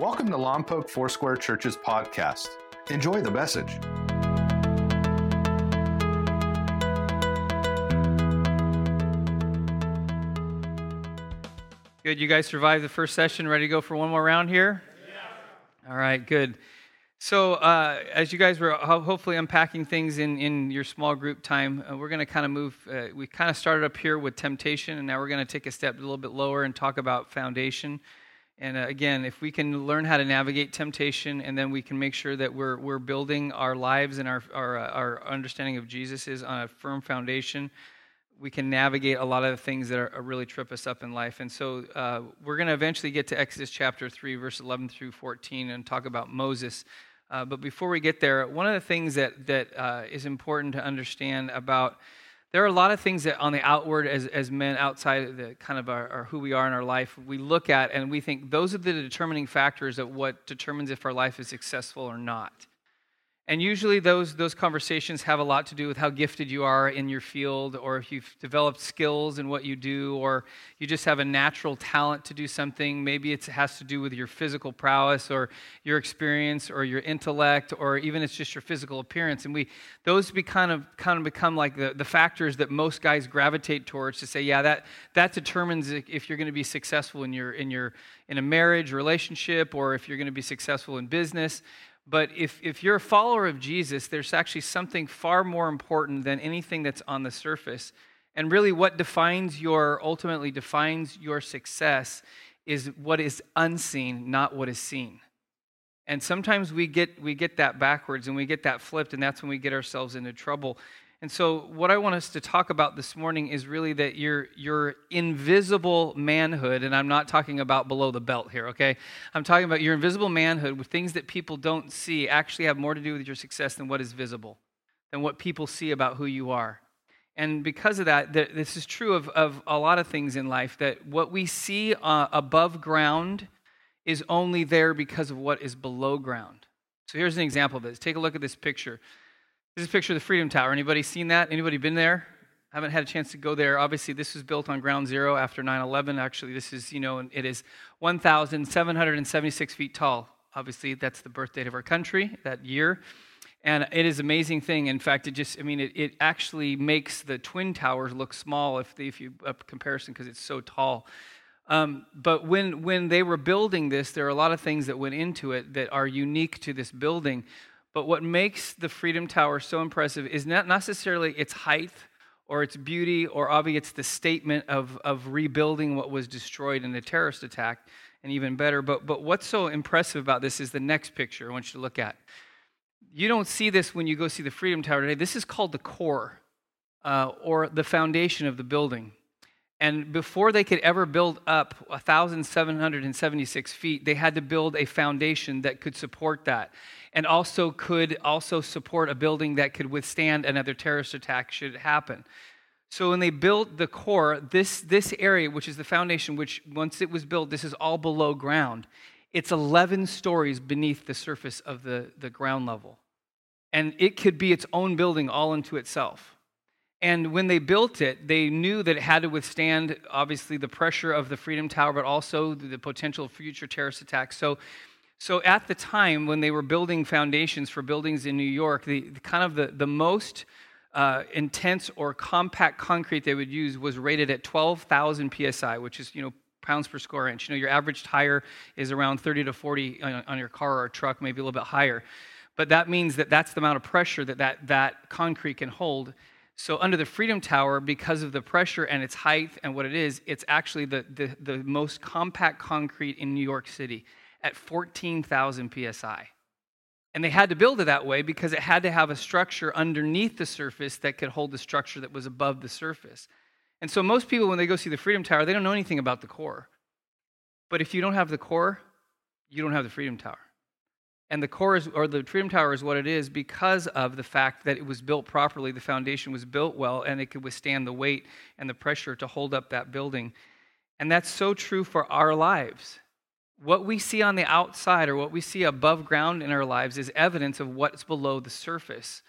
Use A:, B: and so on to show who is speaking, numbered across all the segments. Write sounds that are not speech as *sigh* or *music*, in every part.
A: Welcome to Lompoc Foursquare Church's podcast. Enjoy the message.
B: Good. You guys survived the first session. Ready to go for one more round here?
C: Yeah.
B: All right, good. So, uh, as you guys were hopefully unpacking things in, in your small group time, uh, we're going to kind of move. Uh, we kind of started up here with temptation, and now we're going to take a step a little bit lower and talk about foundation. And uh, again, if we can learn how to navigate temptation, and then we can make sure that we're, we're building our lives and our, our, uh, our understanding of Jesus is on a firm foundation, we can navigate a lot of the things that are, really trip us up in life. And so uh, we're going to eventually get to Exodus chapter 3, verse 11 through 14, and talk about Moses. Uh, but before we get there, one of the things that, that uh, is important to understand about there are a lot of things that on the outward as, as men outside of the kind of our, our, who we are in our life we look at and we think those are the determining factors of what determines if our life is successful or not and usually those, those conversations have a lot to do with how gifted you are in your field, or if you've developed skills in what you do, or you just have a natural talent to do something. Maybe it has to do with your physical prowess, or your experience, or your intellect, or even it's just your physical appearance. And we, those be kind, of, kind of become like the, the factors that most guys gravitate towards to say, yeah, that, that determines if you're going to be successful in, your, in, your, in a marriage relationship, or if you're going to be successful in business. But if, if you're a follower of Jesus, there's actually something far more important than anything that's on the surface. And really, what defines your, ultimately defines your success is what is unseen, not what is seen. And sometimes we get, we get that backwards and we get that flipped, and that's when we get ourselves into trouble. And so, what I want us to talk about this morning is really that your, your invisible manhood, and I'm not talking about below the belt here, okay? I'm talking about your invisible manhood with things that people don't see actually have more to do with your success than what is visible, than what people see about who you are. And because of that, this is true of, of a lot of things in life that what we see uh, above ground is only there because of what is below ground. So, here's an example of this. Take a look at this picture. This is a picture of the Freedom Tower. Anybody seen that? Anybody been there? Haven't had a chance to go there. Obviously, this was built on ground zero after 9 11. Actually, this is, you know, it is 1,776 feet tall. Obviously, that's the birth date of our country that year. And it is an amazing thing. In fact, it just, I mean, it, it actually makes the Twin Towers look small if, they, if you, a comparison, because it's so tall. Um, but when, when they were building this, there are a lot of things that went into it that are unique to this building. But what makes the Freedom Tower so impressive is not necessarily its height or its beauty, or obviously it's the statement of, of rebuilding what was destroyed in the terrorist attack, and even better. But, but what's so impressive about this is the next picture I want you to look at. You don't see this when you go see the Freedom Tower today. This is called the core uh, or the foundation of the building. And before they could ever build up 1,776 feet, they had to build a foundation that could support that and also could also support a building that could withstand another terrorist attack should it happen. So when they built the core, this, this area, which is the foundation, which once it was built, this is all below ground. It's 11 stories beneath the surface of the, the ground level. And it could be its own building all into itself. And when they built it, they knew that it had to withstand, obviously, the pressure of the Freedom Tower, but also the potential future terrorist attacks. So so at the time when they were building foundations for buildings in New York, the, the kind of the, the most uh, intense or compact concrete they would use was rated at 12,000 psi, which is you know pounds per square inch. You know your average tire is around 30 to 40 on, on your car or truck, maybe a little bit higher. But that means that that's the amount of pressure that that, that concrete can hold. So under the Freedom Tower, because of the pressure and its height and what it is, it's actually the, the, the most compact concrete in New York City at 14,000 psi. And they had to build it that way because it had to have a structure underneath the surface that could hold the structure that was above the surface. And so most people, when they go see the Freedom Tower, they don't know anything about the core. But if you don't have the core, you don't have the Freedom Tower. And the core is, or the Freedom Tower is what it is because of the fact that it was built properly, the foundation was built well, and it could withstand the weight and the pressure to hold up that building. And that's so true for our lives what we see on the outside or what we see above ground in our lives is evidence of what's below the surface.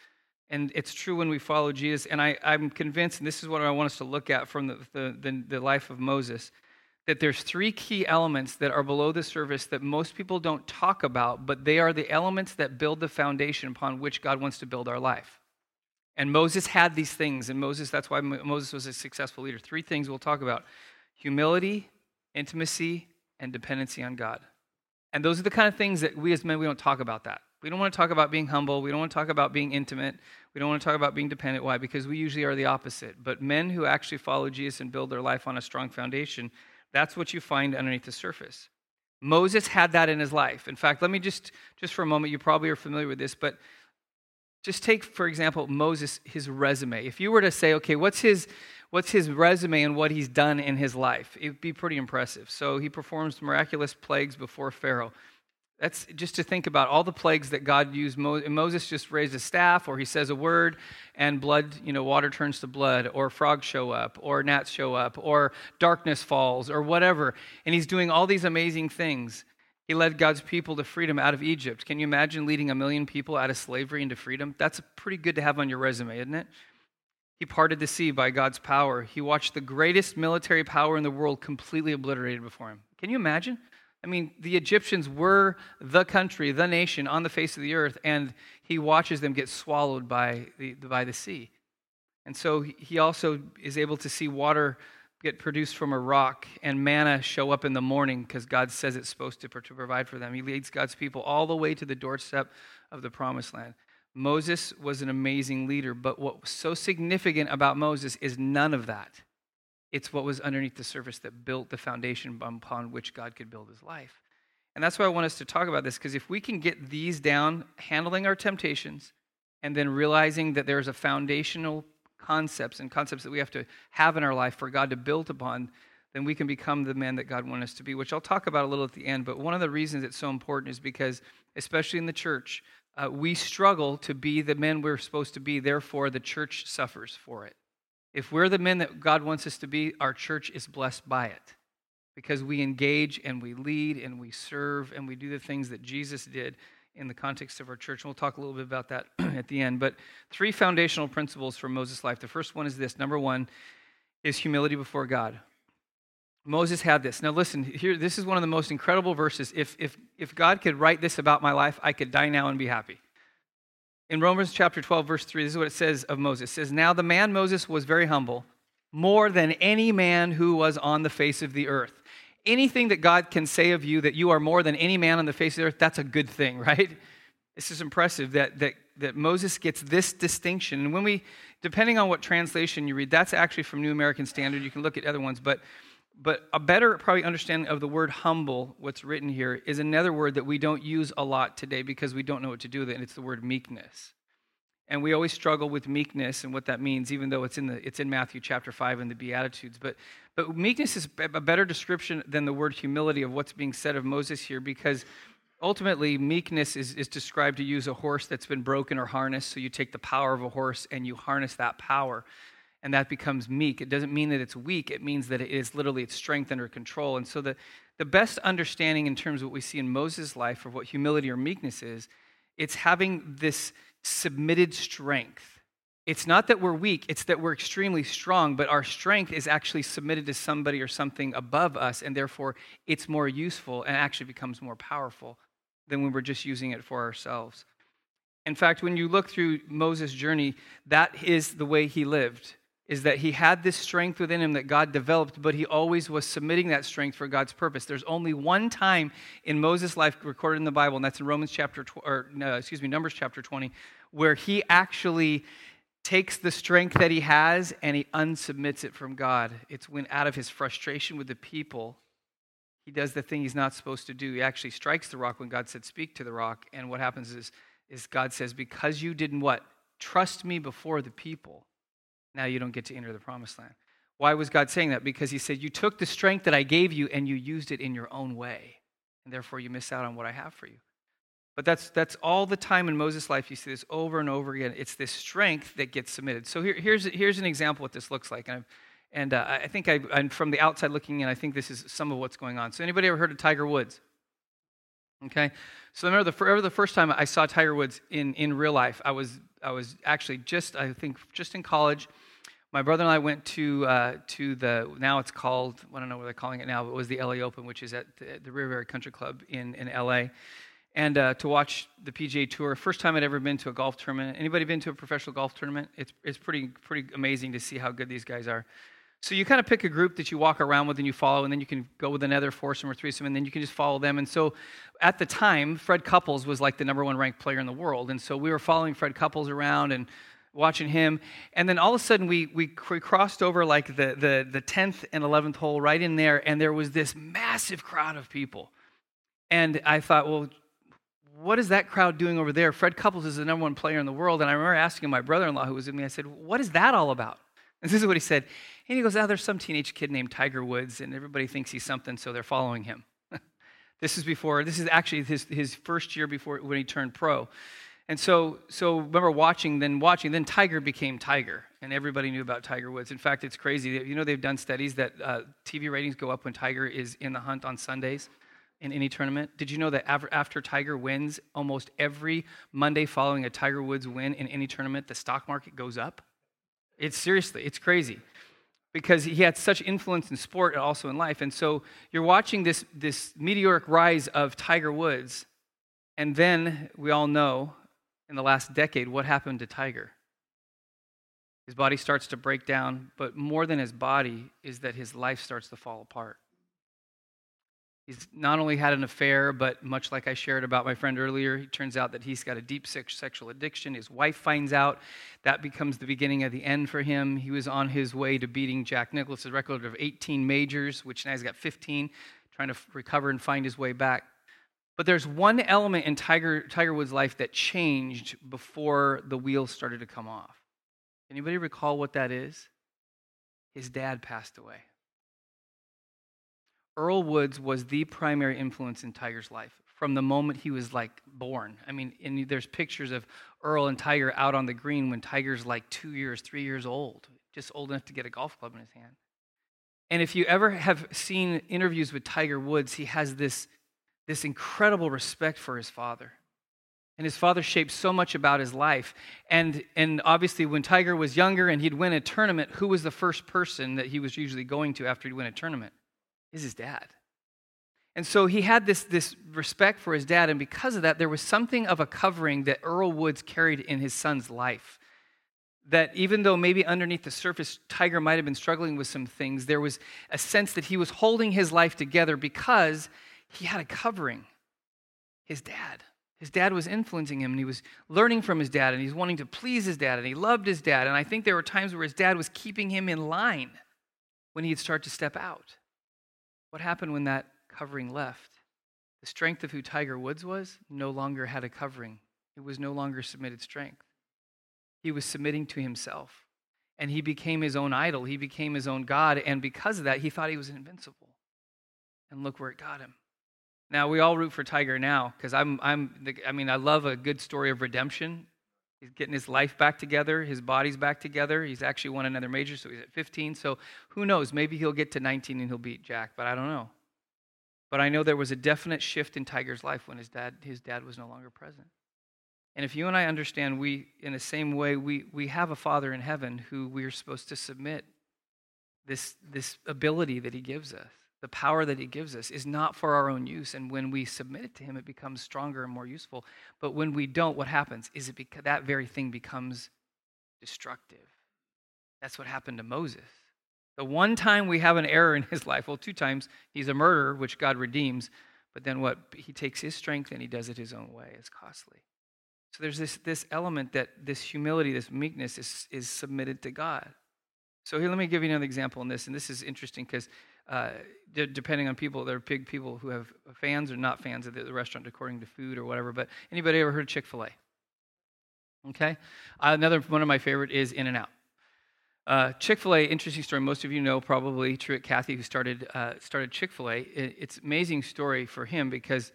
B: And it's true when we follow Jesus. And I, am convinced, and this is what I want us to look at from the, the, the, the life of Moses, that there's three key elements that are below the surface that most people don't talk about, but they are the elements that build the foundation upon which God wants to build our life. And Moses had these things, and Moses, that's why Moses was a successful leader. Three things we'll talk about humility, intimacy, and dependency on God. And those are the kind of things that we as men, we don't talk about that. We don't want to talk about being humble. We don't want to talk about being intimate. We don't want to talk about being dependent. Why? Because we usually are the opposite. But men who actually follow Jesus and build their life on a strong foundation, that's what you find underneath the surface. Moses had that in his life. In fact, let me just, just for a moment, you probably are familiar with this, but just take, for example, Moses, his resume. If you were to say, okay, what's his, what's his resume and what he's done in his life, it would be pretty impressive. So he performs miraculous plagues before Pharaoh. That's just to think about all the plagues that God used. Moses just raised a staff, or he says a word, and blood, you know, water turns to blood, or frogs show up, or gnats show up, or darkness falls, or whatever. And he's doing all these amazing things. He led God's people to freedom out of Egypt. Can you imagine leading a million people out of slavery into freedom? That's pretty good to have on your resume, isn't it? He parted the sea by God's power. He watched the greatest military power in the world completely obliterated before him. Can you imagine? I mean, the Egyptians were the country, the nation on the face of the earth, and he watches them get swallowed by the, by the sea. And so he also is able to see water get produced from a rock and manna show up in the morning because God says it's supposed to, to provide for them. He leads God's people all the way to the doorstep of the promised land. Moses was an amazing leader, but what was so significant about Moses is none of that. It's what was underneath the surface that built the foundation upon which God could build his life. And that's why I want us to talk about this, because if we can get these down, handling our temptations, and then realizing that there's a foundational concepts and concepts that we have to have in our life for God to build upon, then we can become the men that God wants us to be, which I'll talk about a little at the end. But one of the reasons it's so important is because, especially in the church, uh, we struggle to be the men we're supposed to be. Therefore, the church suffers for it. If we're the men that God wants us to be, our church is blessed by it because we engage and we lead and we serve and we do the things that Jesus did in the context of our church. And we'll talk a little bit about that *clears throat* at the end. But three foundational principles for Moses' life. The first one is this number one is humility before God. Moses had this. Now, listen, here, this is one of the most incredible verses. If, if, if God could write this about my life, I could die now and be happy. In Romans chapter 12, verse 3, this is what it says of Moses. It says, Now the man Moses was very humble, more than any man who was on the face of the earth. Anything that God can say of you that you are more than any man on the face of the earth, that's a good thing, *laughs* right? This is impressive that, that, that Moses gets this distinction. And when we, depending on what translation you read, that's actually from New American Standard. You can look at other ones, but but a better probably understanding of the word humble, what's written here, is another word that we don't use a lot today because we don't know what to do with it, and it's the word meekness. And we always struggle with meekness and what that means, even though it's in, the, it's in Matthew chapter 5 in the Beatitudes. But, but meekness is a better description than the word humility of what's being said of Moses here because ultimately meekness is, is described to use a horse that's been broken or harnessed. So you take the power of a horse and you harness that power and that becomes meek. It doesn't mean that it's weak, it means that it is literally its strength under control. And so the, the best understanding in terms of what we see in Moses' life of what humility or meekness is, it's having this submitted strength. It's not that we're weak, it's that we're extremely strong, but our strength is actually submitted to somebody or something above us, and therefore it's more useful and actually becomes more powerful than when we're just using it for ourselves. In fact, when you look through Moses' journey, that is the way he lived is that he had this strength within him that God developed, but he always was submitting that strength for God's purpose. There's only one time in Moses' life recorded in the Bible, and that's in Romans chapter, tw- or no, excuse me, Numbers chapter 20, where he actually takes the strength that he has and he unsubmits it from God. It's when out of his frustration with the people, he does the thing he's not supposed to do. He actually strikes the rock when God said, Speak to the rock. And what happens is, is God says, Because you didn't what? Trust me before the people now you don't get to enter the promised land. Why was God saying that? Because He said, You took the strength that I gave you and you used it in your own way. And therefore you miss out on what I have for you. But that's, that's all the time in Moses' life. You see this over and over again. It's this strength that gets submitted. So here, here's, here's an example what this looks like. And, and uh, I think I, am from the outside looking in, I think this is some of what's going on. So anybody ever heard of Tiger Woods? Okay. So I remember the, the first time I saw Tiger Woods in, in real life, I was, I was actually just, I think, just in college my brother and I went to uh, to the now it's called I don't know what they're calling it now, but it was the LA Open, which is at the, the Riviera Country Club in in LA, and uh, to watch the PGA Tour. First time I'd ever been to a golf tournament. Anybody been to a professional golf tournament? It's it's pretty pretty amazing to see how good these guys are. So you kind of pick a group that you walk around with and you follow, and then you can go with another foursome or threesome, and then you can just follow them. And so at the time, Fred Couples was like the number one ranked player in the world. And so we were following Fred Couples around and watching him. And then all of a sudden, we, we, crossed over like the, the, the 10th and 11th hole right in there, and there was this massive crowd of people. And I thought, well, what is that crowd doing over there? Fred Couples is the number one player in the world. And I remember asking my brother in law who was with me, I said, what is that all about? And this is what he said. And he goes, Oh, there's some teenage kid named Tiger Woods, and everybody thinks he's something, so they're following him. *laughs* this is before, this is actually his, his first year before when he turned pro. And so, so remember watching, then watching, then Tiger became Tiger, and everybody knew about Tiger Woods. In fact, it's crazy. You know, they've done studies that uh, TV ratings go up when Tiger is in the hunt on Sundays in any tournament. Did you know that after Tiger wins, almost every Monday following a Tiger Woods win in any tournament, the stock market goes up? It's seriously, it's crazy because he had such influence in sport and also in life. And so you're watching this, this meteoric rise of Tiger Woods. And then we all know in the last decade what happened to Tiger. His body starts to break down, but more than his body is that his life starts to fall apart. He's not only had an affair, but much like I shared about my friend earlier, it turns out that he's got a deep sexual addiction. His wife finds out. That becomes the beginning of the end for him. He was on his way to beating Jack Nicklaus' record of 18 majors, which now he's got 15, trying to recover and find his way back. But there's one element in Tiger, Tiger Woods' life that changed before the wheels started to come off. Anybody recall what that is? His dad passed away. Earl Woods was the primary influence in Tiger's life from the moment he was like born. I mean, and there's pictures of Earl and Tiger out on the green when Tiger's like two years, three years old, just old enough to get a golf club in his hand. And if you ever have seen interviews with Tiger Woods, he has this, this incredible respect for his father. And his father shaped so much about his life. And, and obviously, when Tiger was younger and he'd win a tournament, who was the first person that he was usually going to after he'd win a tournament? Is his dad. And so he had this, this respect for his dad, and because of that, there was something of a covering that Earl Woods carried in his son's life. That even though maybe underneath the surface, Tiger might have been struggling with some things, there was a sense that he was holding his life together because he had a covering his dad. His dad was influencing him, and he was learning from his dad, and he's wanting to please his dad, and he loved his dad. And I think there were times where his dad was keeping him in line when he'd start to step out. What happened when that covering left? The strength of who Tiger Woods was no longer had a covering, it was no longer submitted strength. He was submitting to himself. And he became his own idol. He became his own God. And because of that, he thought he was invincible. And look where it got him. Now, we all root for Tiger now because I'm, I'm, the, I mean, I love a good story of redemption. He's getting his life back together, his body's back together. He's actually won another major, so he's at 15. So who knows? Maybe he'll get to 19 and he'll beat Jack, but I don't know. But I know there was a definite shift in Tiger's life when his dad, his dad was no longer present. And if you and I understand, we, in the same way, we, we have a Father in heaven who we are supposed to submit this, this ability that he gives us the power that he gives us is not for our own use and when we submit it to him it becomes stronger and more useful. But when we don't what happens is it beca- that very thing becomes destructive. That's what happened to moses. The one time we have an error in his *laughs* life well two times he's a murderer which god redeems but then what he takes his strength and he does it his own way it's costly. So there's this, this element that this humility this meekness is, is submitted to god so here let me give you another example in this and this is interesting because uh, d- depending on people, there are big people who have fans or not fans of the, the restaurant according to food or whatever. But anybody ever heard of Chick Fil A? Okay, uh, another one of my favorite is In and Out. Uh, Chick Fil A, interesting story. Most of you know probably Truett Cathy, who started uh, started Chick Fil A. It, it's amazing story for him because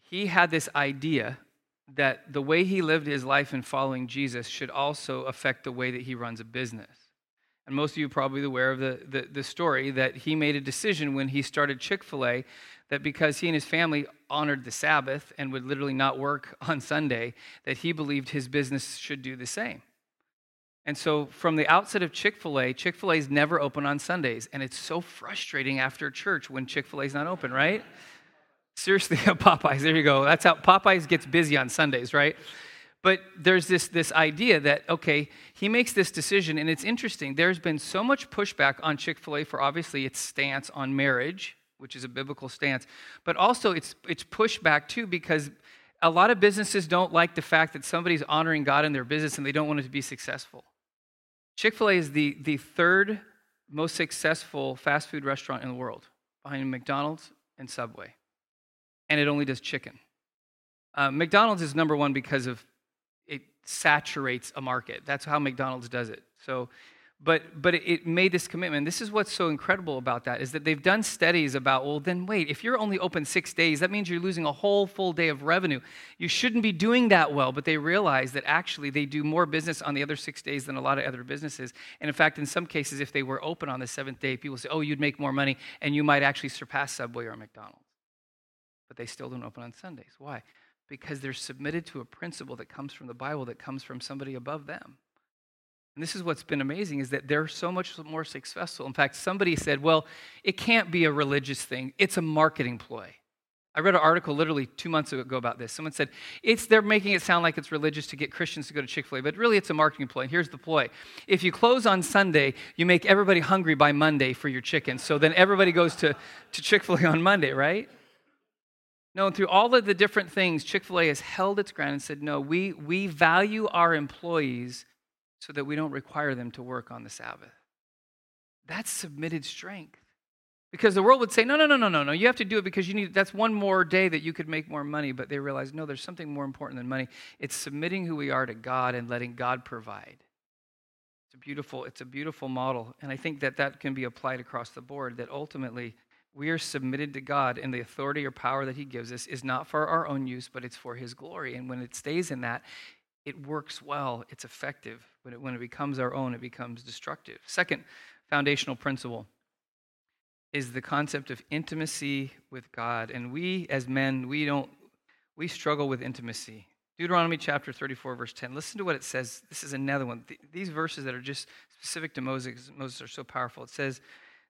B: he had this idea that the way he lived his life in following Jesus should also affect the way that he runs a business. And most of you probably aware of the, the, the story that he made a decision when he started Chick fil A that because he and his family honored the Sabbath and would literally not work *laughs* on Sunday, that he believed his business should do the same. And so, from the outset of Chick fil A, Chick fil A is never open on Sundays. And it's so frustrating after church when Chick fil A is not open, right? Seriously, *laughs* Popeyes, there you go. That's how Popeyes gets busy on Sundays, right? But there's this, this idea that, okay, he makes this decision, and it's interesting. There's been so much pushback on Chick fil A for obviously its stance on marriage, which is a biblical stance, but also it's, it's pushback too because a lot of businesses don't like the fact that somebody's honoring God in their business and they don't want it to be successful. Chick fil A is the, the third most successful fast food restaurant in the world, behind McDonald's and Subway. And it only does chicken. Uh, McDonald's is number one because of it saturates a market. That's how McDonald's does it. So but but it made this commitment. This is what's so incredible about that is that they've done studies about well then wait if you're only open six days that means you're losing a whole full day of revenue. You shouldn't be doing that well but they realize that actually they do more business on the other six days than a lot of other businesses. And in fact in some cases if they were open on the seventh day people say oh you'd make more money and you might actually surpass subway or mcdonald's. But they still don't open on sundays. Why because they're submitted to a principle that comes from the bible that comes from somebody above them and this is what's been amazing is that they're so much more successful. In fact, somebody said, well, it can't be a religious thing. It's a marketing ploy. I read an article literally two months ago about this. Someone said, it's, they're making it sound like it's religious to get Christians to go to Chick fil A, but really it's a marketing ploy. And Here's the ploy if you close on Sunday, you make everybody hungry by Monday for your chicken. So then everybody goes to, to Chick fil A on Monday, right? No, and through all of the different things, Chick fil A has held its ground and said, no, we, we value our employees so that we don't require them to work on the Sabbath. That's submitted strength. Because the world would say, no, no, no, no, no, no. You have to do it because you need, that's one more day that you could make more money. But they realize, no, there's something more important than money. It's submitting who we are to God and letting God provide. It's a beautiful, it's a beautiful model. And I think that that can be applied across the board, that ultimately we are submitted to God and the authority or power that He gives us is not for our own use, but it's for His glory. And when it stays in that, it works well, it's effective. But when it becomes our own, it becomes destructive. Second foundational principle is the concept of intimacy with God. And we as men, we don't, we struggle with intimacy. Deuteronomy chapter 34, verse 10. Listen to what it says. This is another one. These verses that are just specific to Moses, Moses are so powerful. It says,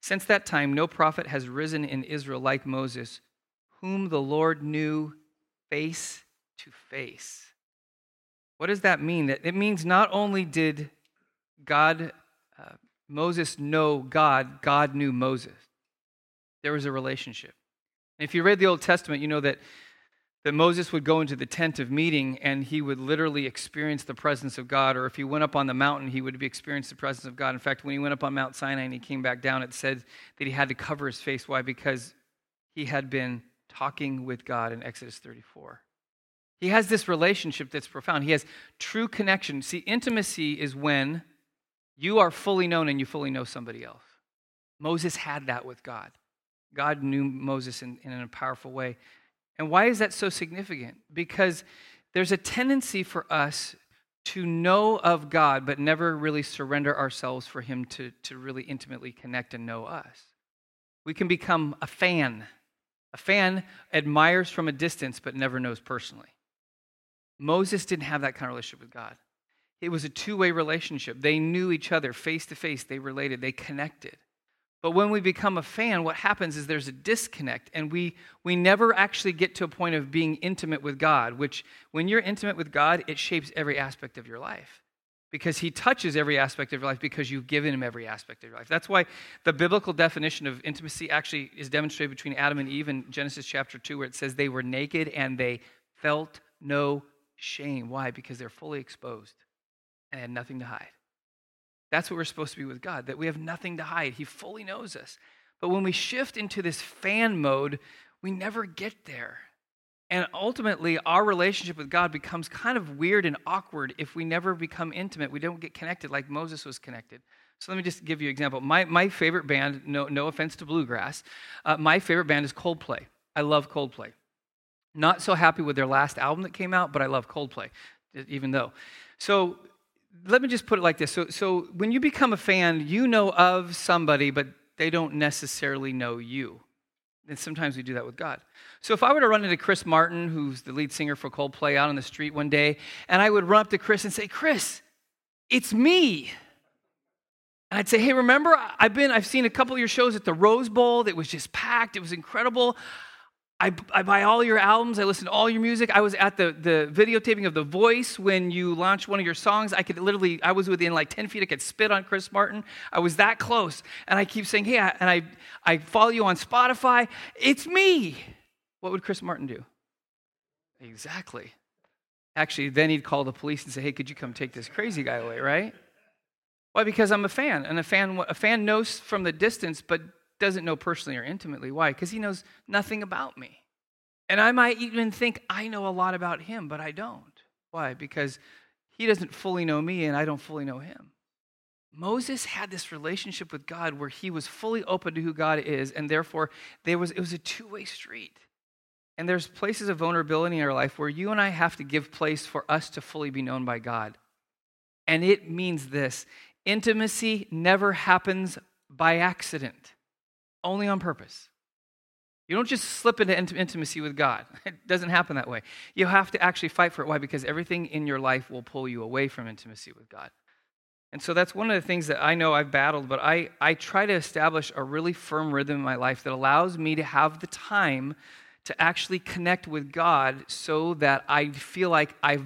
B: Since that time, no prophet has risen in Israel like Moses, whom the Lord knew face to face. What does that mean? It means not only did God, uh, Moses know God, God knew Moses. There was a relationship. And if you read the Old Testament, you know that, that Moses would go into the tent of meeting and he would literally experience the presence of God. Or if he went up on the mountain, he would experience the presence of God. In fact, when he went up on Mount Sinai and he came back down, it said that he had to cover his face. Why? Because he had been talking with God in Exodus 34. He has this relationship that's profound. He has true connection. See, intimacy is when you are fully known and you fully know somebody else. Moses had that with God. God knew Moses in, in a powerful way. And why is that so significant? Because there's a tendency for us to know of God, but never really surrender ourselves for Him to, to really intimately connect and know us. We can become a fan. A fan admires from a distance, but never knows personally. Moses didn't have that kind of relationship with God. It was a two way relationship. They knew each other face to face, they related, they connected. But when we become a fan, what happens is there's a disconnect, and we, we never actually get to a point of being intimate with God, which, when you're intimate with God, it shapes every aspect of your life because he touches every aspect of your life because you've given him every aspect of your life. That's why the biblical definition of intimacy actually is demonstrated between Adam and Eve in Genesis chapter 2, where it says they were naked and they felt no shame. Why? Because they're fully exposed and had nothing to hide. That's what we're supposed to be with God, that we have nothing to hide. He fully knows us. But when we shift into this fan mode, we never get there. And ultimately, our relationship with God becomes kind of weird and awkward if we never become intimate. We don't get connected like Moses was connected. So let me just give you an example. My, my favorite band, no, no offense to Bluegrass, uh, my favorite band is Coldplay. I love Coldplay. Not so happy with their last album that came out, but I love Coldplay, even though. So let me just put it like this. So, so when you become a fan, you know of somebody, but they don't necessarily know you. And sometimes we do that with God. So if I were to run into Chris Martin, who's the lead singer for Coldplay, out on the street one day, and I would run up to Chris and say, Chris, it's me. And I'd say, hey, remember, I've been, I've seen a couple of your shows at the Rose Bowl that was just packed. It was incredible. I, I, buy all your albums. I listen to all your music. I was at the, the videotaping of The Voice when you launched one of your songs. I could literally, I was within like 10 feet. I could spit on Chris Martin. I was that close. And I keep saying, hey, I, and I, I follow you on Spotify. It's me. What would Chris Martin do? Exactly. Actually, then he'd call the police and say, hey, could you come take this crazy guy away, right? Why? Because I'm a fan. And a fan, a fan knows from the distance, but doesn't know personally or intimately. Why? Because he knows nothing about me. And I might even think I know a lot about him, but I don't. Why? Because he doesn't fully know me and I don't fully know him. Moses had this relationship with God where he was fully open to who God is, and therefore there was, it was a two way street. And there's places of vulnerability in our life where you and I have to give place for us to fully be known by God. And it means this intimacy never happens by accident only on purpose. You don't just slip into intimacy with God. *laughs* It doesn't happen that way. You have to actually fight for it. Why? Because everything in your life will pull you away from intimacy with God. And so that's one of the things that I know I've battled, but I, I try to establish a really firm rhythm in my life that allows me to have the time to actually connect with God so that I feel like I've,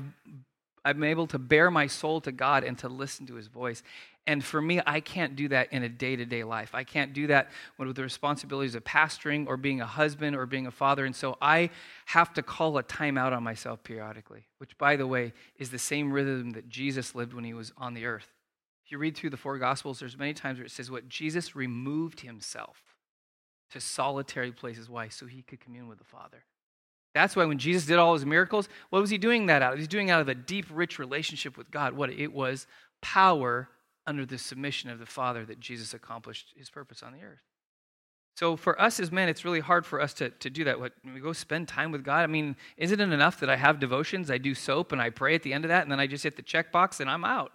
B: I'm able to bare my soul to God and to listen to his voice. And for me, I can't do that in a day to day life. I can't do that with the responsibilities of pastoring or being a husband or being a father. And so I have to call a time out on myself periodically, which, by the way, is the same rhythm that Jesus lived when he was on the earth. If you read through the four Gospels, there's many times where it says what Jesus removed himself to solitary places. Why? So he could commune with the Father. That's why when Jesus did all his miracles, what was he doing that out of? He's doing out of a deep, rich relationship with God. What? It was power under the submission of the Father that Jesus accomplished his purpose on the earth. So for us as men, it's really hard for us to, to do that. What, we go spend time with God. I mean, isn't it enough that I have devotions, I do soap, and I pray at the end of that, and then I just hit the checkbox and I'm out?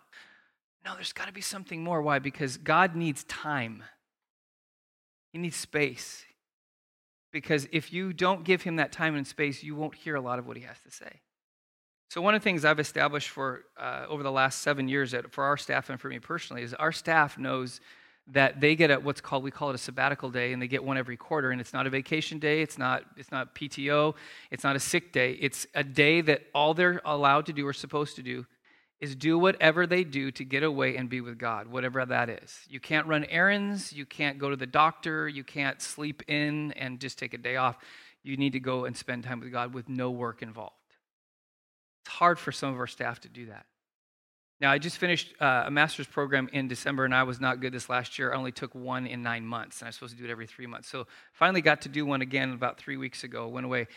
B: No, there's got to be something more. Why? Because God needs time. He needs space. Because if you don't give him that time and space, you won't hear a lot of what he has to say. So one of the things I've established for uh, over the last seven years that for our staff and for me personally is our staff knows that they get what's called we call it a sabbatical day and they get one every quarter and it's not a vacation day it's not it's not pto it's not a sick day. It's a day that all they're allowed to do or supposed to do is do whatever they do to get away and be with god whatever that is. You can't run errands you can't go to the doctor you can't sleep in and just take a day off. You need to go and spend time with god with no work involved it's hard for some of our staff to do that. Now, I just finished uh, a master's program in December, and I was not good this last year. I only took one in nine months, and I'm supposed to do it every three months. So finally got to do one again about three weeks ago. Went away,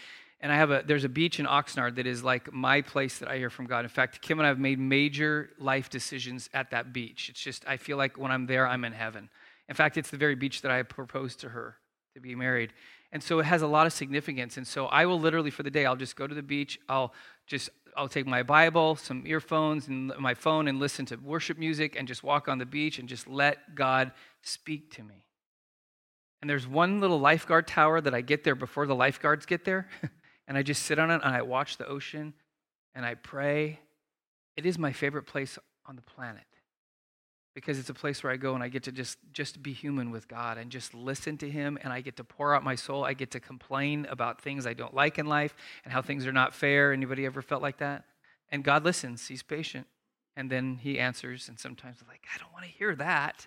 B: and I have a there's a beach in Oxnard that is like my place that I hear from God. In fact, Kim and I have made major life decisions at that beach. It's just I feel like when I'm there, I'm in heaven. In fact, it's the very beach that I proposed to her to be married. And so it has a lot of significance. And so I will literally, for the day, I'll just go to the beach. I'll just I'll take my Bible, some earphones, and my phone and listen to worship music and just walk on the beach and just let God speak to me. And there's one little lifeguard tower that I get there before the lifeguards get there. *laughs* and I just sit on it and I watch the ocean and I pray. It is my favorite place on the planet because it's a place where I go and I get to just just be human with God and just listen to him and I get to pour out my soul. I get to complain about things I don't like in life and how things are not fair. Anybody ever felt like that? And God listens. He's patient. And then he answers and sometimes I'm like, I don't want to hear that,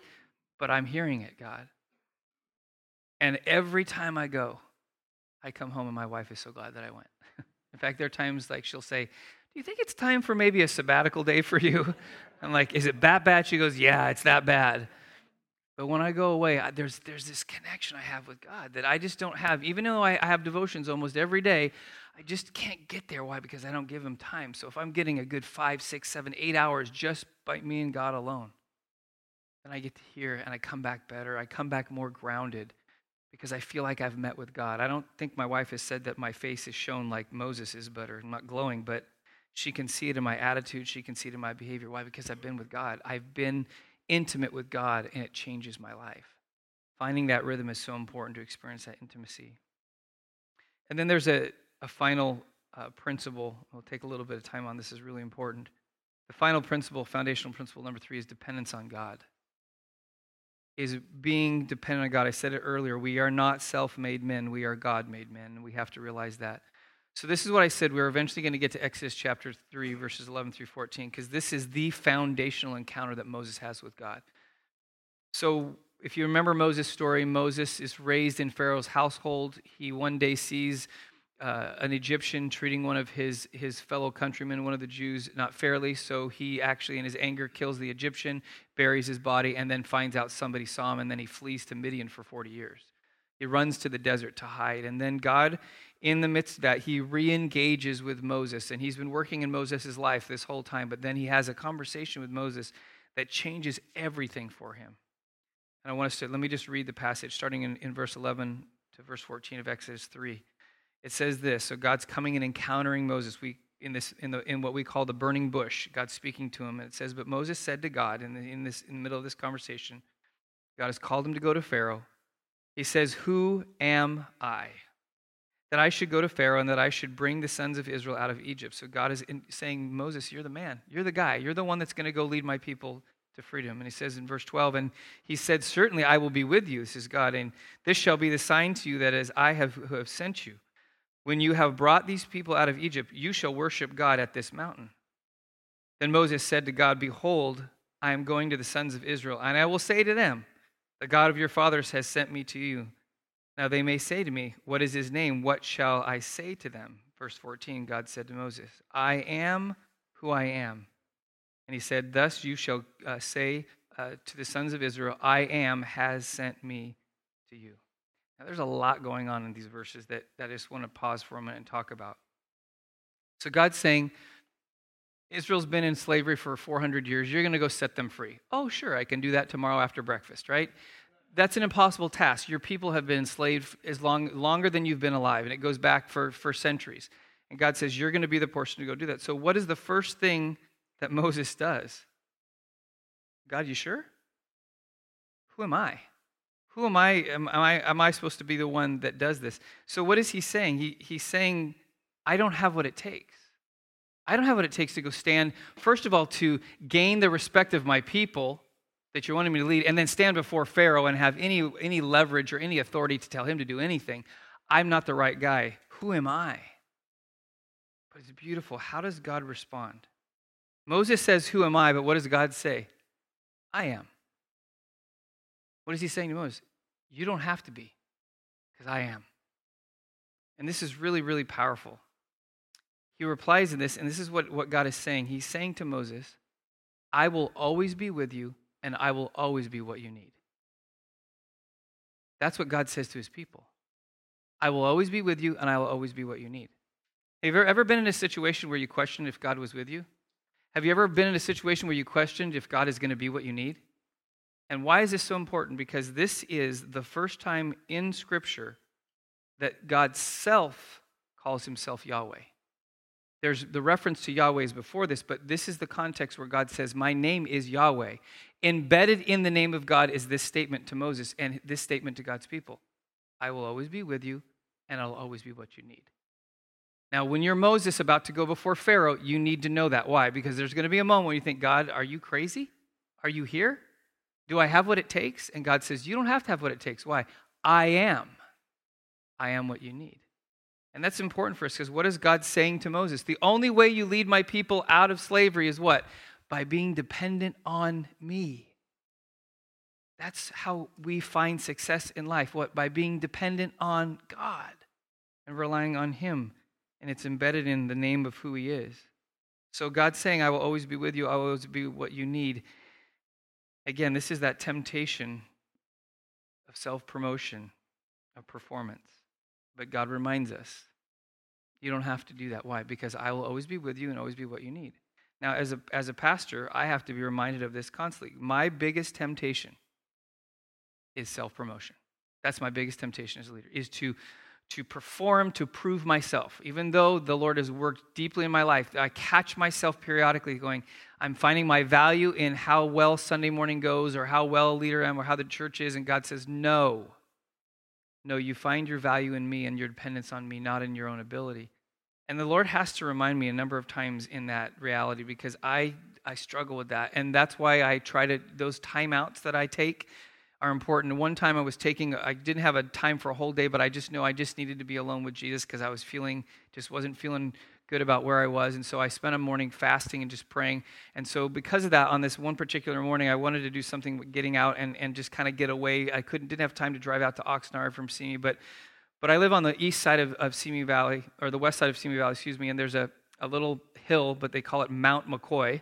B: but I'm hearing it, God. And every time I go, I come home and my wife is so glad that I went. *laughs* in fact, there are times like she'll say, do you think it's time for maybe a sabbatical day for you? *laughs* I'm like, Is it that bad? She goes, Yeah, it's that bad. But when I go away, I, there's, there's this connection I have with God that I just don't have. Even though I, I have devotions almost every day, I just can't get there. Why? Because I don't give Him time. So if I'm getting a good five, six, seven, eight hours just by me and God alone, then I get to hear and I come back better. I come back more grounded because I feel like I've met with God. I don't think my wife has said that my face is shown like Moses is, but or not glowing, but she can see it in my attitude. She can see it in my behavior. Why? Because I've been with God. I've been intimate with God, and it changes my life. Finding that rhythm is so important to experience that intimacy. And then there's a, a final uh, principle. We'll take a little bit of time on this, is really important. The final principle, foundational principle number three, is dependence on God. Is being dependent on God. I said it earlier. We are not self made men, we are God made men. We have to realize that. So, this is what I said. We're eventually going to get to Exodus chapter 3, verses 11 through 14, because this is the foundational encounter that Moses has with God. So, if you remember Moses' story, Moses is raised in Pharaoh's household. He one day sees uh, an Egyptian treating one of his, his fellow countrymen, one of the Jews, not fairly. So he actually, in his anger, kills the Egyptian, buries his body, and then finds out somebody saw him, and then he flees to Midian for 40 years. He runs to the desert to hide. And then God, in the midst of that, he re engages with Moses. And he's been working in Moses' life this whole time, but then he has a conversation with Moses that changes everything for him. And I want us to, let me just read the passage starting in, in verse 11 to verse 14 of Exodus 3 it says this so god's coming and encountering moses. We in this in the in what we call the burning bush god's speaking to him. And it says but moses said to god in, the, in this in the middle of this conversation god has called him to go to pharaoh. He says who am i that i should go to pharaoh and that i should bring the sons of israel out of egypt so god is in, saying moses you're the man you're the guy you're the one that's going to go lead my people to freedom. And he says in verse 12, and he said, Certainly I will be with you, this is God, and this shall be the sign to you that as I have, who have sent you. When you have brought these people out of Egypt, you shall worship God at this mountain. Then Moses said to God, Behold, I am going to the sons of Israel, and I will say to them, The God of your fathers has sent me to you. Now they may say to me, What is his name? What shall I say to them? Verse 14 God said to Moses, I am who I am. And he said, Thus you shall uh, say uh, to the sons of Israel, I am has sent me to you. Now, there's a lot going on in these verses that, that I just want to pause for a minute and talk about. So, God's saying, Israel's been in slavery for 400 years. You're going to go set them free. Oh, sure, I can do that tomorrow after breakfast, right? That's an impossible task. Your people have been enslaved as long, longer than you've been alive, and it goes back for, for centuries. And God says, You're going to be the person to go do that. So, what is the first thing that *laughs* Moses does? God, you sure? Who am I? Who am I? Am, I? am I supposed to be the one that does this? So, what is he saying? He, he's saying, I don't have what it takes. I don't have what it takes to go stand, first of all, to gain the respect of my people that you're wanting me to lead, and then stand before Pharaoh and have any, any leverage or any authority to tell him to do anything. I'm not the right guy. Who am I? But it's beautiful. How does God respond? Moses says, Who am I? But what does God say? I am. What is he saying to Moses? You don't have to be, because I am. And this is really, really powerful. He replies in this, and this is what, what God is saying. He's saying to Moses, I will always be with you, and I will always be what you need. That's what God says to his people. I will always be with you, and I will always be what you need. Have you ever been in a situation where you questioned if God was with you? Have you ever been in a situation where you questioned if God is going to be what you need? And why is this so important? Because this is the first time in Scripture that God self calls himself Yahweh. There's the reference to Yahweh is before this, but this is the context where God says, My name is Yahweh. Embedded in the name of God is this statement to Moses and this statement to God's people I will always be with you, and I'll always be what you need. Now, when you're Moses about to go before Pharaoh, you need to know that. Why? Because there's going to be a moment when you think, God, are you crazy? Are you here? Do I have what it takes? And God says, You don't have to have what it takes. Why? I am. I am what you need. And that's important for us because what is God saying to Moses? The only way you lead my people out of slavery is what? By being dependent on me. That's how we find success in life. What? By being dependent on God and relying on Him. And it's embedded in the name of who He is. So God's saying, I will always be with you, I will always be what you need. Again, this is that temptation of self promotion, of performance. But God reminds us you don't have to do that. Why? Because I will always be with you and always be what you need. Now, as a, as a pastor, I have to be reminded of this constantly. My biggest temptation is self promotion. That's my biggest temptation as a leader, is to to perform to prove myself. Even though the Lord has worked deeply in my life, I catch myself periodically going, I'm finding my value in how well Sunday morning goes or how well a leader I am or how the church is. And God says, No. No, you find your value in me and your dependence on me, not in your own ability. And the Lord has to remind me a number of times in that reality because I, I struggle with that. And that's why I try to, those timeouts that I take are important. One time I was taking, I didn't have a time for a whole day, but I just knew I just needed to be alone with Jesus because I was feeling, just wasn't feeling good about where I was. And so I spent a morning fasting and just praying. And so because of that, on this one particular morning, I wanted to do something with getting out and, and just kind of get away. I couldn't, didn't have time to drive out to Oxnard from Simi, but, but I live on the east side of, of Simi Valley, or the west side of Simi Valley, excuse me, and there's a, a little hill, but they call it Mount McCoy.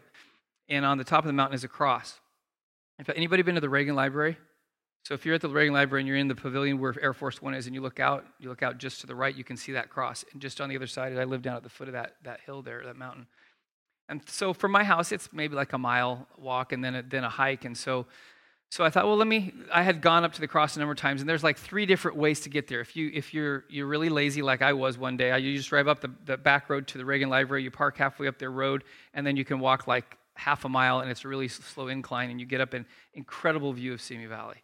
B: And on the top of the mountain is a cross. In fact, anybody been to the Reagan Library? So if you're at the Reagan Library and you're in the pavilion where Air Force One is, and you look out, you look out just to the right, you can see that cross. And just on the other side, I live down at the foot of that, that hill there, that mountain. And so from my house, it's maybe like a mile walk and then a, then a hike. And so, so I thought, well, let me. I had gone up to the cross a number of times, and there's like three different ways to get there. If you if you're you're really lazy like I was one day, you just drive up the, the back road to the Reagan Library, you park halfway up their road, and then you can walk like half a mile, and it's a really slow incline, and you get up an incredible view of Simi Valley.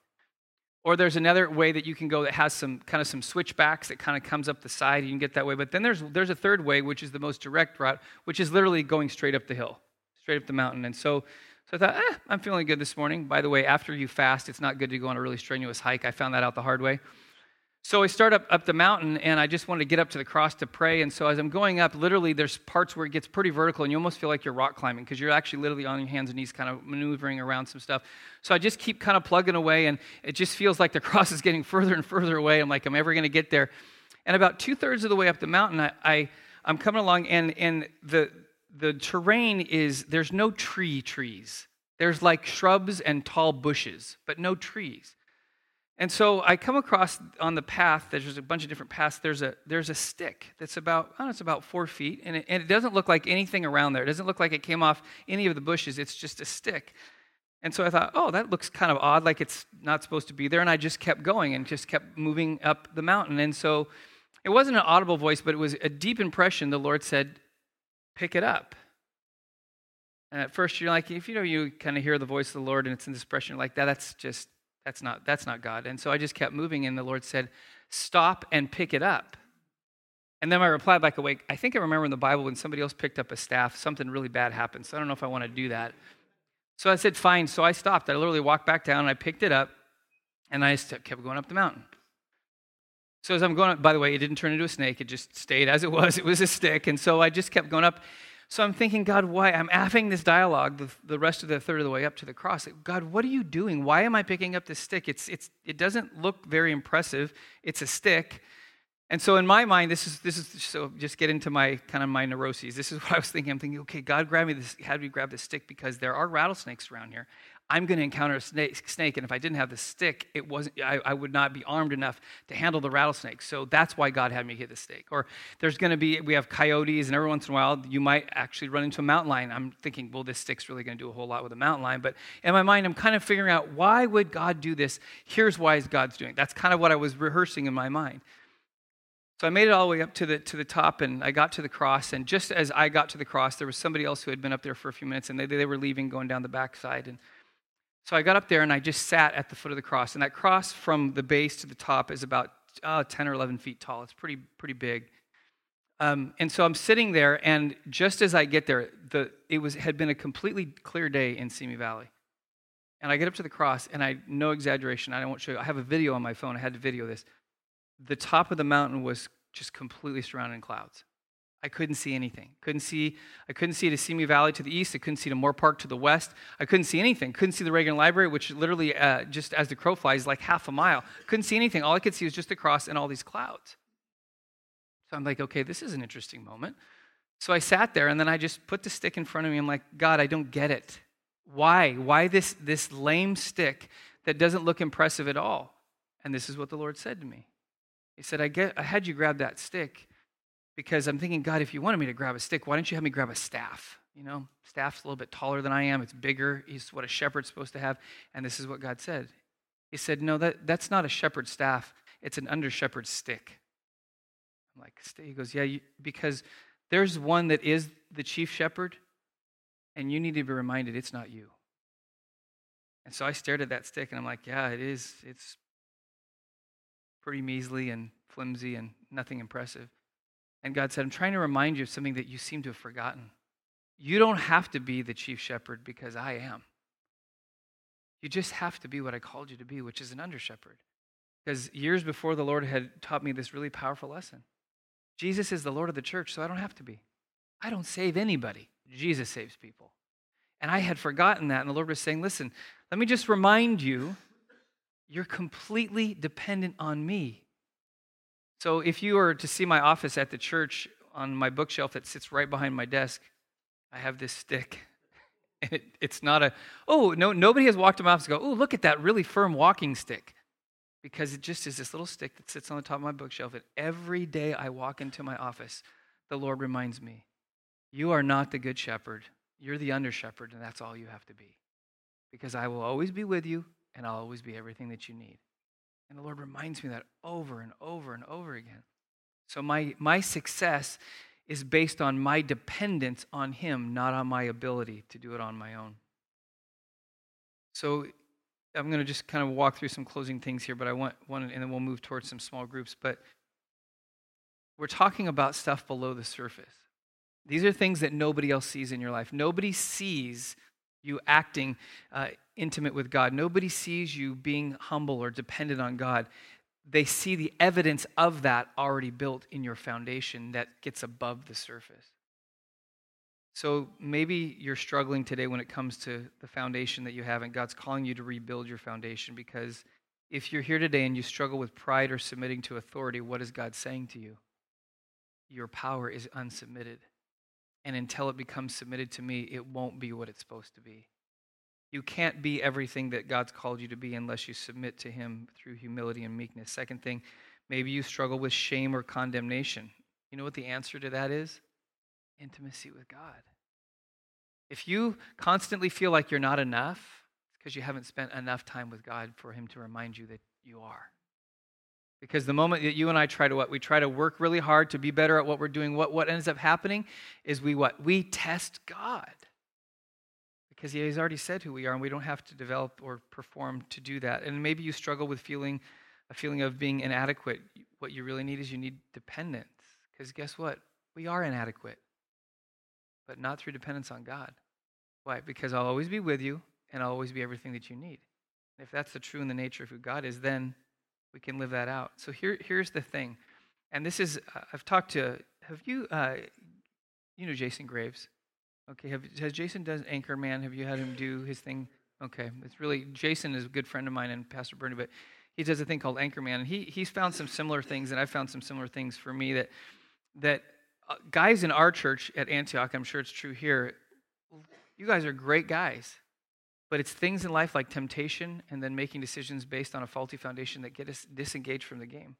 B: Or there's another way that you can go that has some kind of some switchbacks that kind of comes up the side. You can get that way. But then there's there's a third way, which is the most direct route, which is literally going straight up the hill, straight up the mountain. And so, so I thought, eh, I'm feeling good this morning. By the way, after you fast, it's not good to go on a really strenuous hike. I found that out the hard way. So I start up, up the mountain and I just wanted to get up to the cross to pray. And so as I'm going up, literally there's parts where it gets pretty vertical and you almost feel like you're rock climbing because you're actually literally on your hands and knees kind of maneuvering around some stuff. So I just keep kind of plugging away and it just feels like the *laughs* cross is getting further and further away. I'm like, I'm ever going to get there. And about two thirds of the way up the mountain, I, I, I'm coming along and, and the, the terrain is, there's no tree trees. There's like shrubs and tall bushes, but no trees. And so I come across on the path, there's a bunch of different paths, there's a, there's a stick that's about, oh, it's about four feet, and it, and it doesn't look like anything around there. It doesn't look like it came off any of the bushes, it's just a stick. And so I thought, oh, that looks kind of odd, like it's not supposed to be there. And I just kept going and just kept moving up the mountain. And so it wasn't an audible voice, but it was a deep impression. The Lord said, pick it up. And at first, you're like, if you know, you kind of hear the voice of the Lord and it's in this expression like that, that's just that's not, that's not God. And so I just kept moving, and the Lord said, Stop and pick it up. And then I replied back awake. I think I remember in the Bible when somebody else picked up a staff, something really bad happened. So I don't know if I want to do that. So I said, Fine. So I stopped. I literally walked back down and I picked it up, and I just kept going up the mountain. So as I'm going up, by the way, it didn't turn into a snake. It just stayed as it was. It was a stick. And so I just kept going up. So I'm thinking, God, why? I'm having this dialogue the, the rest of the third of the way up to the cross. God, what are you doing? Why am I picking up this stick? It's, it's, it doesn't look very impressive. It's a stick. And so in my mind, this is, this is so just get into my kind of my neuroses. This is *laughs* what I was thinking. I'm thinking, okay, God, grab me this, had me grab this stick because there are rattlesnakes around here. I'm going to encounter a snake, snake, and if I didn't have the stick, it wasn't. I, I, would not be armed enough to handle the rattlesnake. So that's why God had me hit the stick. Or there's going to be we have coyotes, and every once in a while you might actually run into a mountain lion. I'm thinking, well, this stick's really going to do a whole lot with a mountain lion. But in my mind, I'm kind of figuring out why would God do this? Here's why God's doing. That's kind of what I was rehearsing in my mind. So I made it all the way up to the, to the top and I got to the cross. And just as I got to the cross, there was somebody else who had been up there for a few minutes and they, they were leaving, going down the backside. And so I got up there and I just sat at the foot of the cross. And that cross from the base to the top is about uh, 10 or 11 feet tall. It's pretty, pretty big. Um, and so I'm sitting there, and just as I get there, the, it was, had been a completely clear day in Simi Valley. And I get up to the cross, and I, no exaggeration, I won't show you. I have a video on my phone. I had to video this. The top of the mountain was just completely surrounded in clouds. I couldn't see anything. Couldn't see, I couldn't see to Simi Valley to the east. I couldn't see to Moorpark to the west. I couldn't see anything. Couldn't see the Reagan Library, which literally, uh, just as the crow flies, like half a mile. Couldn't see anything. All I could see was just the cross and all these clouds. So I'm like, okay, this is an interesting moment. So I sat there and then I just put the stick in front of me. I'm like, God, I don't get it. Why? Why this, this lame stick that doesn't look impressive at all? And this is what the Lord said to me. He said, I, get, I had you grab that stick because I'm thinking, God, if you wanted me to grab a stick, why don't you have me grab a staff? You know, staff's a little bit taller than I am. It's bigger. It's what a shepherd's supposed to have. And this is what God said. He said, No, that, that's not a shepherd's staff. It's an under shepherd's stick. I'm like, He goes, Yeah, you, because there's one that is the chief shepherd, and you need to be reminded it's not you. And so I stared at that stick and I'm like, Yeah, it is. It's pretty measly and flimsy and nothing impressive. And God said, I'm trying to remind you of something that you seem to have forgotten. You don't have to be the chief shepherd because I am. You just have to be what I called you to be, which is an under shepherd. Because years before, the Lord had taught me this really powerful lesson. Jesus is the Lord of the church, so I don't have to be. I don't save anybody. Jesus saves people. And I had forgotten that. And the Lord was saying, listen, let me just remind you, you're completely dependent on me. So if you were to see my office at the church on my bookshelf that sits right behind my desk, I have this stick. *laughs* And it, it's not a, oh, no, nobody has walked in my office and go, oh, look at that really firm walking stick. Because it just is this little stick that sits on the top of my bookshelf. And every day I walk into my office, the Lord reminds me, you are not the good shepherd. You're the under shepherd, and that's all you have to be. Because I will always be with you, and I'll always be everything that you need. And the Lord reminds me that over and over and over again. So my, my success is based on my dependence on Him, not on my ability to do it on my own. So I'm going to just kind of walk through some closing things here, but I want, one, and then we'll move towards some small groups. But we're talking about stuff below the surface. These are things that nobody else sees in your life. Nobody sees you acting uh, intimate with God. Nobody sees you being humble or dependent on God. They see the evidence of that already built in your foundation that gets above the surface. So maybe you're struggling today when it comes to the foundation that you have, and God's calling you to rebuild your foundation because if you're here today and you struggle with pride or submitting to authority, what is God saying to you? Your power is unsubmitted. And until it becomes submitted to me, it won't be what it's supposed to be. You can't be everything that God's called you to be unless you submit to Him through humility and meekness. Second thing, maybe you struggle with shame or condemnation. You know what the answer to that is? Intimacy with God. If you constantly feel like you're not enough, it's because you haven't spent enough time with God for Him to remind you that you are. Because the moment that you and I try to what? We try to work really hard to be better at what we're doing. What, what ends up happening is we what? We test God. Because he has already said who we are, and we don't have to develop or perform to do that. And maybe you struggle with feeling a feeling of being inadequate. What you really need is you need dependence. Because guess what? We are inadequate, but not through dependence on God. Why? Because I'll always be with you, and I'll always be everything that you need. If that's the true in the nature of who God is, then we can live that out. So here, here's the thing, and this is uh, I've talked to. Have you, uh, you know, Jason Graves? Okay, have, has Jason done Anchorman? Have you had him do his thing? Okay, it's really Jason is a good friend of mine and Pastor Bernie, but he does a thing called Anchorman, and he he's found some similar things, and I've found some similar things for me that that uh, guys in our church at Antioch, I'm sure it's true here. You guys are great guys. But it's things in life like temptation and then making decisions based on a faulty foundation that get us disengaged from the game,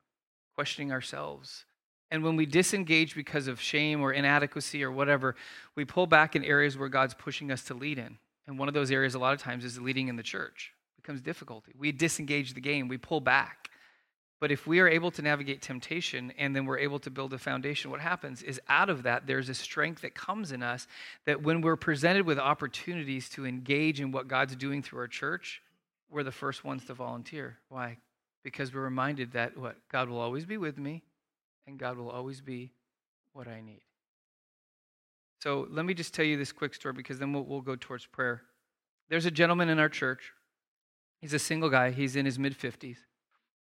B: questioning ourselves. And when we disengage because of shame or inadequacy or whatever, we pull back in areas where God's pushing us to lead in. And one of those areas, a lot of times, is leading in the church. It becomes difficulty. We disengage the game, we pull back. But if we are able to navigate temptation and then we're able to build a foundation, what happens is out of that, there's a strength that comes in us that when we're presented with opportunities to engage in what God's doing through our church, we're the first ones to volunteer. Why? Because we're reminded that what? God will always be with me and God will always be what I need. So let me just tell you this quick story because then we'll, we'll go towards prayer. There's a gentleman in our church. He's a single guy, he's in his mid 50s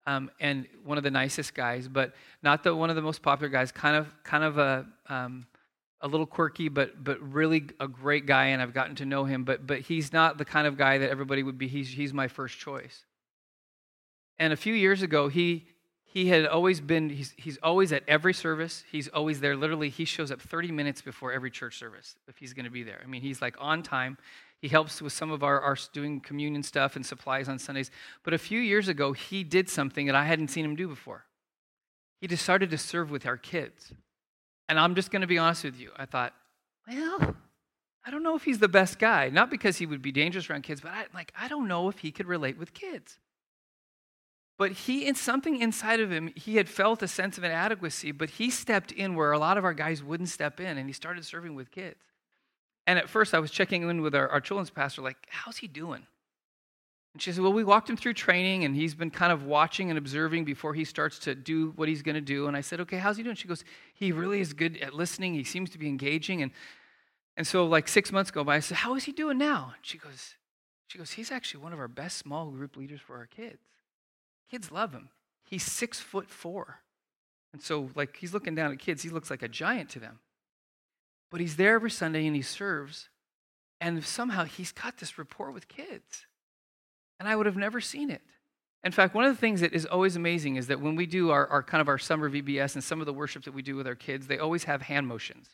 B: um, and one of the nicest guys, but not the one of the most popular guys. Kind of, kind of a um, a little quirky, but but really a great guy, and I've gotten to know him. But but he's not the kind of guy that everybody would be. He's he's my first choice. And a few years ago, he he had always been. He's he's always at every service. He's always there. Literally, he shows up 30 minutes before every church service if he's going to be there. I mean, he's like on time. He helps with some of our, our doing communion stuff and supplies on Sundays. But a few years ago, he did something that I hadn't seen him do before. He decided to serve with our kids. And I'm just going to be honest with you. I thought, well, I don't know if he's the best guy. Not because he would be dangerous around kids, but I, like I don't know if he could relate with kids. But he, in something inside of him, he had felt a sense of inadequacy, but he stepped in where a lot of our guys wouldn't step in, and he started serving with kids. And at first, I was checking in with our, our children's pastor, like, how's he doing? And she said, Well, we walked him through training, and he's been kind of watching and observing before he starts to do what he's going to do. And I said, Okay, how's he doing? She goes, He really is good at listening. He seems to be engaging. And And so, like six months go by, I said, How is he doing now? And she goes, she goes, He's actually one of our best small group leaders for our kids. Kids love him. He's six foot four. And so, like, he's looking down at kids, he looks like a giant to them. But he's there every Sunday and he serves. And somehow he's got this rapport with kids. And I would have never seen it. In fact, one of the things that is always amazing is that when we do our, our kind of our summer VBS and some of the worship that we do with our kids, they always have hand motions.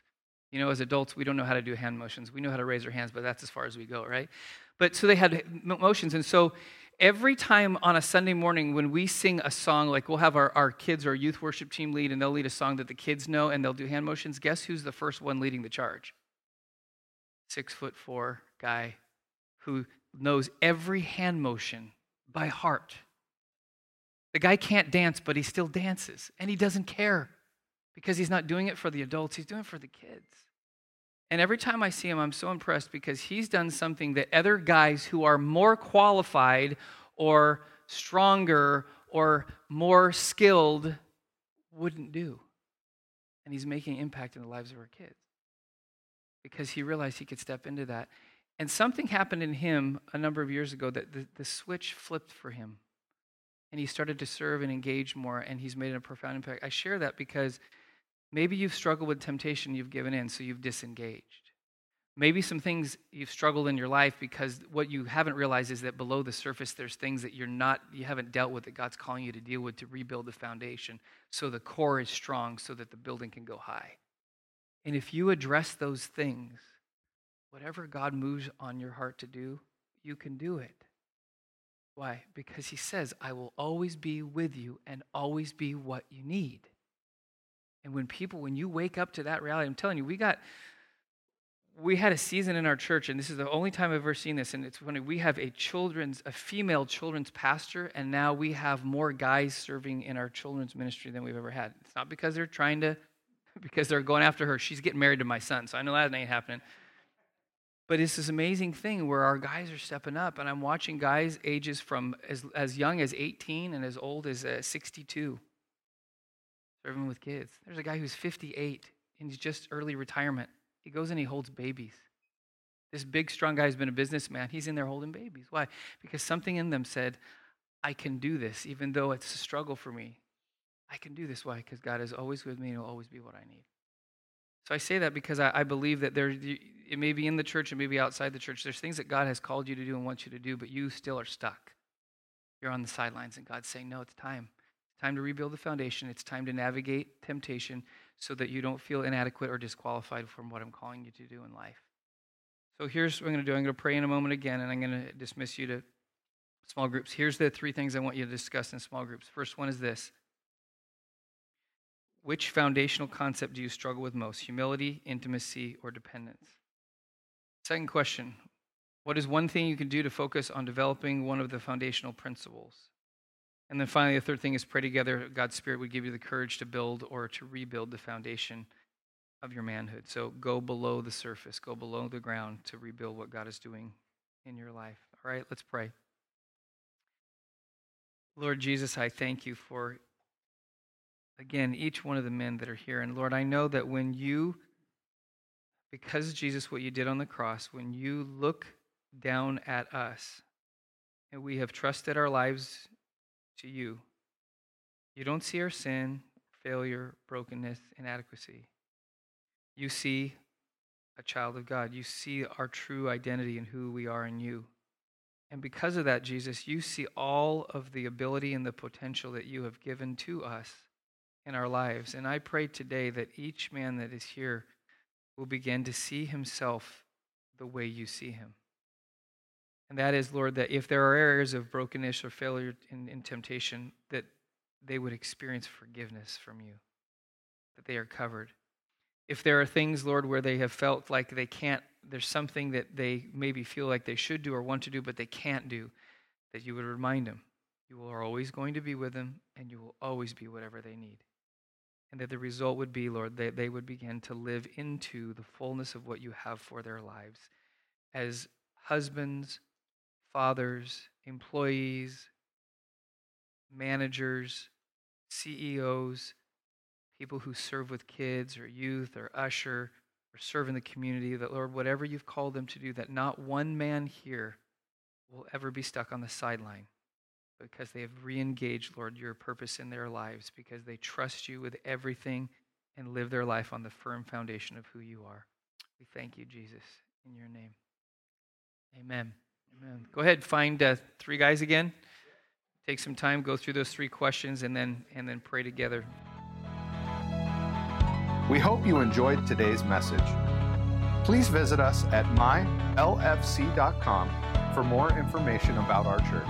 B: You know, as adults, we don't know how to do hand motions. We know how to raise our hands, but that's as far as we go, right? But so they had motions. And so every time on a Sunday morning when we sing a song, like we'll have our, our kids or youth worship team lead, and they'll lead a song that the kids know, and they'll do hand motions, guess who's the first one leading the charge? Six foot four guy who knows every hand motion by heart. The guy can't dance, but he still dances, and he doesn't care because he's not doing it for the adults, he's doing it for the kids. And every time I see him, I'm so impressed because he's done something that other guys who are more qualified or stronger or more skilled wouldn't do. And he's making impact in the lives of our kids because he realized he could step into that. And something happened in him a number of years ago that the, the switch flipped for him. And he started to serve and engage more, and he's made a profound impact. I share that because Maybe you've struggled with temptation, you've given in, so you've disengaged. Maybe some things you've struggled in your life because what you haven't realized is that below the surface there's things that you're not you haven't dealt with that God's calling you to deal with to rebuild the foundation so the core is strong so that the building can go high. And if you address those things, whatever God moves on your heart to do, you can do it. Why? Because he says, I will always be with you and always be what you need. And when people, when you wake up to that reality, I'm telling you, we got, we had a season in our church, and this is the only time I've ever seen this. And it's funny, we have a children's, a female children's pastor, and now we have more guys serving in our children's ministry than we've ever had. It's not because they're trying to, *laughs* because they're going after her. She's getting married to my son, so I know that ain't happening. But it's this amazing thing where our guys are stepping up, and I'm watching guys ages from as, as young as 18 and as old as uh, 62 serving with kids. There's a guy who's 58 and he's just early retirement. He goes and he holds babies. This big, strong guy has been a businessman. He's in there holding babies. Why? Because something in them said, I can do this, even though it's a struggle for me. I can do this. Why? Because God is always with me and will always be what I need. So I say that because I, I, believe that there, it may be in the church and maybe outside the church. There's things that God has called you to do and wants you to do, but you still are stuck. You're on the sidelines, and God's saying, No, it's time time to rebuild the foundation. It's time to navigate temptation so that you don't feel inadequate or disqualified from what I'm calling you to do in life. So here's what I'm going to do I'm going to pray in a moment again, and I'm going to dismiss you to small groups. Here's the three things I want you to discuss in small groups. First one is this Which foundational concept do you struggle with most? Humility, intimacy, or dependence? Second question What is one thing you can do to focus on developing one of the foundational principles? And then finally, the third thing is pray together. God's Spirit would give you the courage to build or to rebuild the foundation of your manhood. So go below the surface, go below the ground to rebuild what God is doing in your life. All right, let's pray. Lord Jesus, I thank you for, again, each one of the men that are here. And Lord, I know that when you, because Jesus, what you did on the cross, when you look down at us, and we have trusted our lives to you. You don't see our sin, failure, brokenness, inadequacy. You see a child of God. You see our true identity and who we are in you. And because of that, Jesus, you see all of the ability and the potential that you have given to us in our lives. And I pray today that each man that is here will begin to see himself the way you see him. And that is, Lord, that if there are areas of brokenness or failure in, in temptation, that they would experience forgiveness from you, that they are covered. If there are things, Lord, where they have felt like they can't, there's something that they maybe feel like they should do or want to do, but they can't do, that you would remind them. You are always going to be with them, and you will always be whatever they need. And that the result would be, Lord, that they would begin to live into the fullness of what you have for their lives as husbands, fathers, employees, managers, CEOs, people who serve with kids or youth or usher, or serve in the community, that, Lord, whatever you've called them to do, that not one man here will ever be stuck on the sideline because they have re engaged, Lord, your purpose in their lives, because they trust you with everything and live their life on the firm foundation of who you are. We thank you, Jesus, in your name. Amen. Amen. Go ahead, find uh, three guys again. Take some time, go through those three questions, and then and then pray together.
A: We hope you enjoyed today's message. Please visit us at mylfc.com for more information about our church.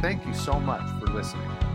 A: Thank you so much for listening.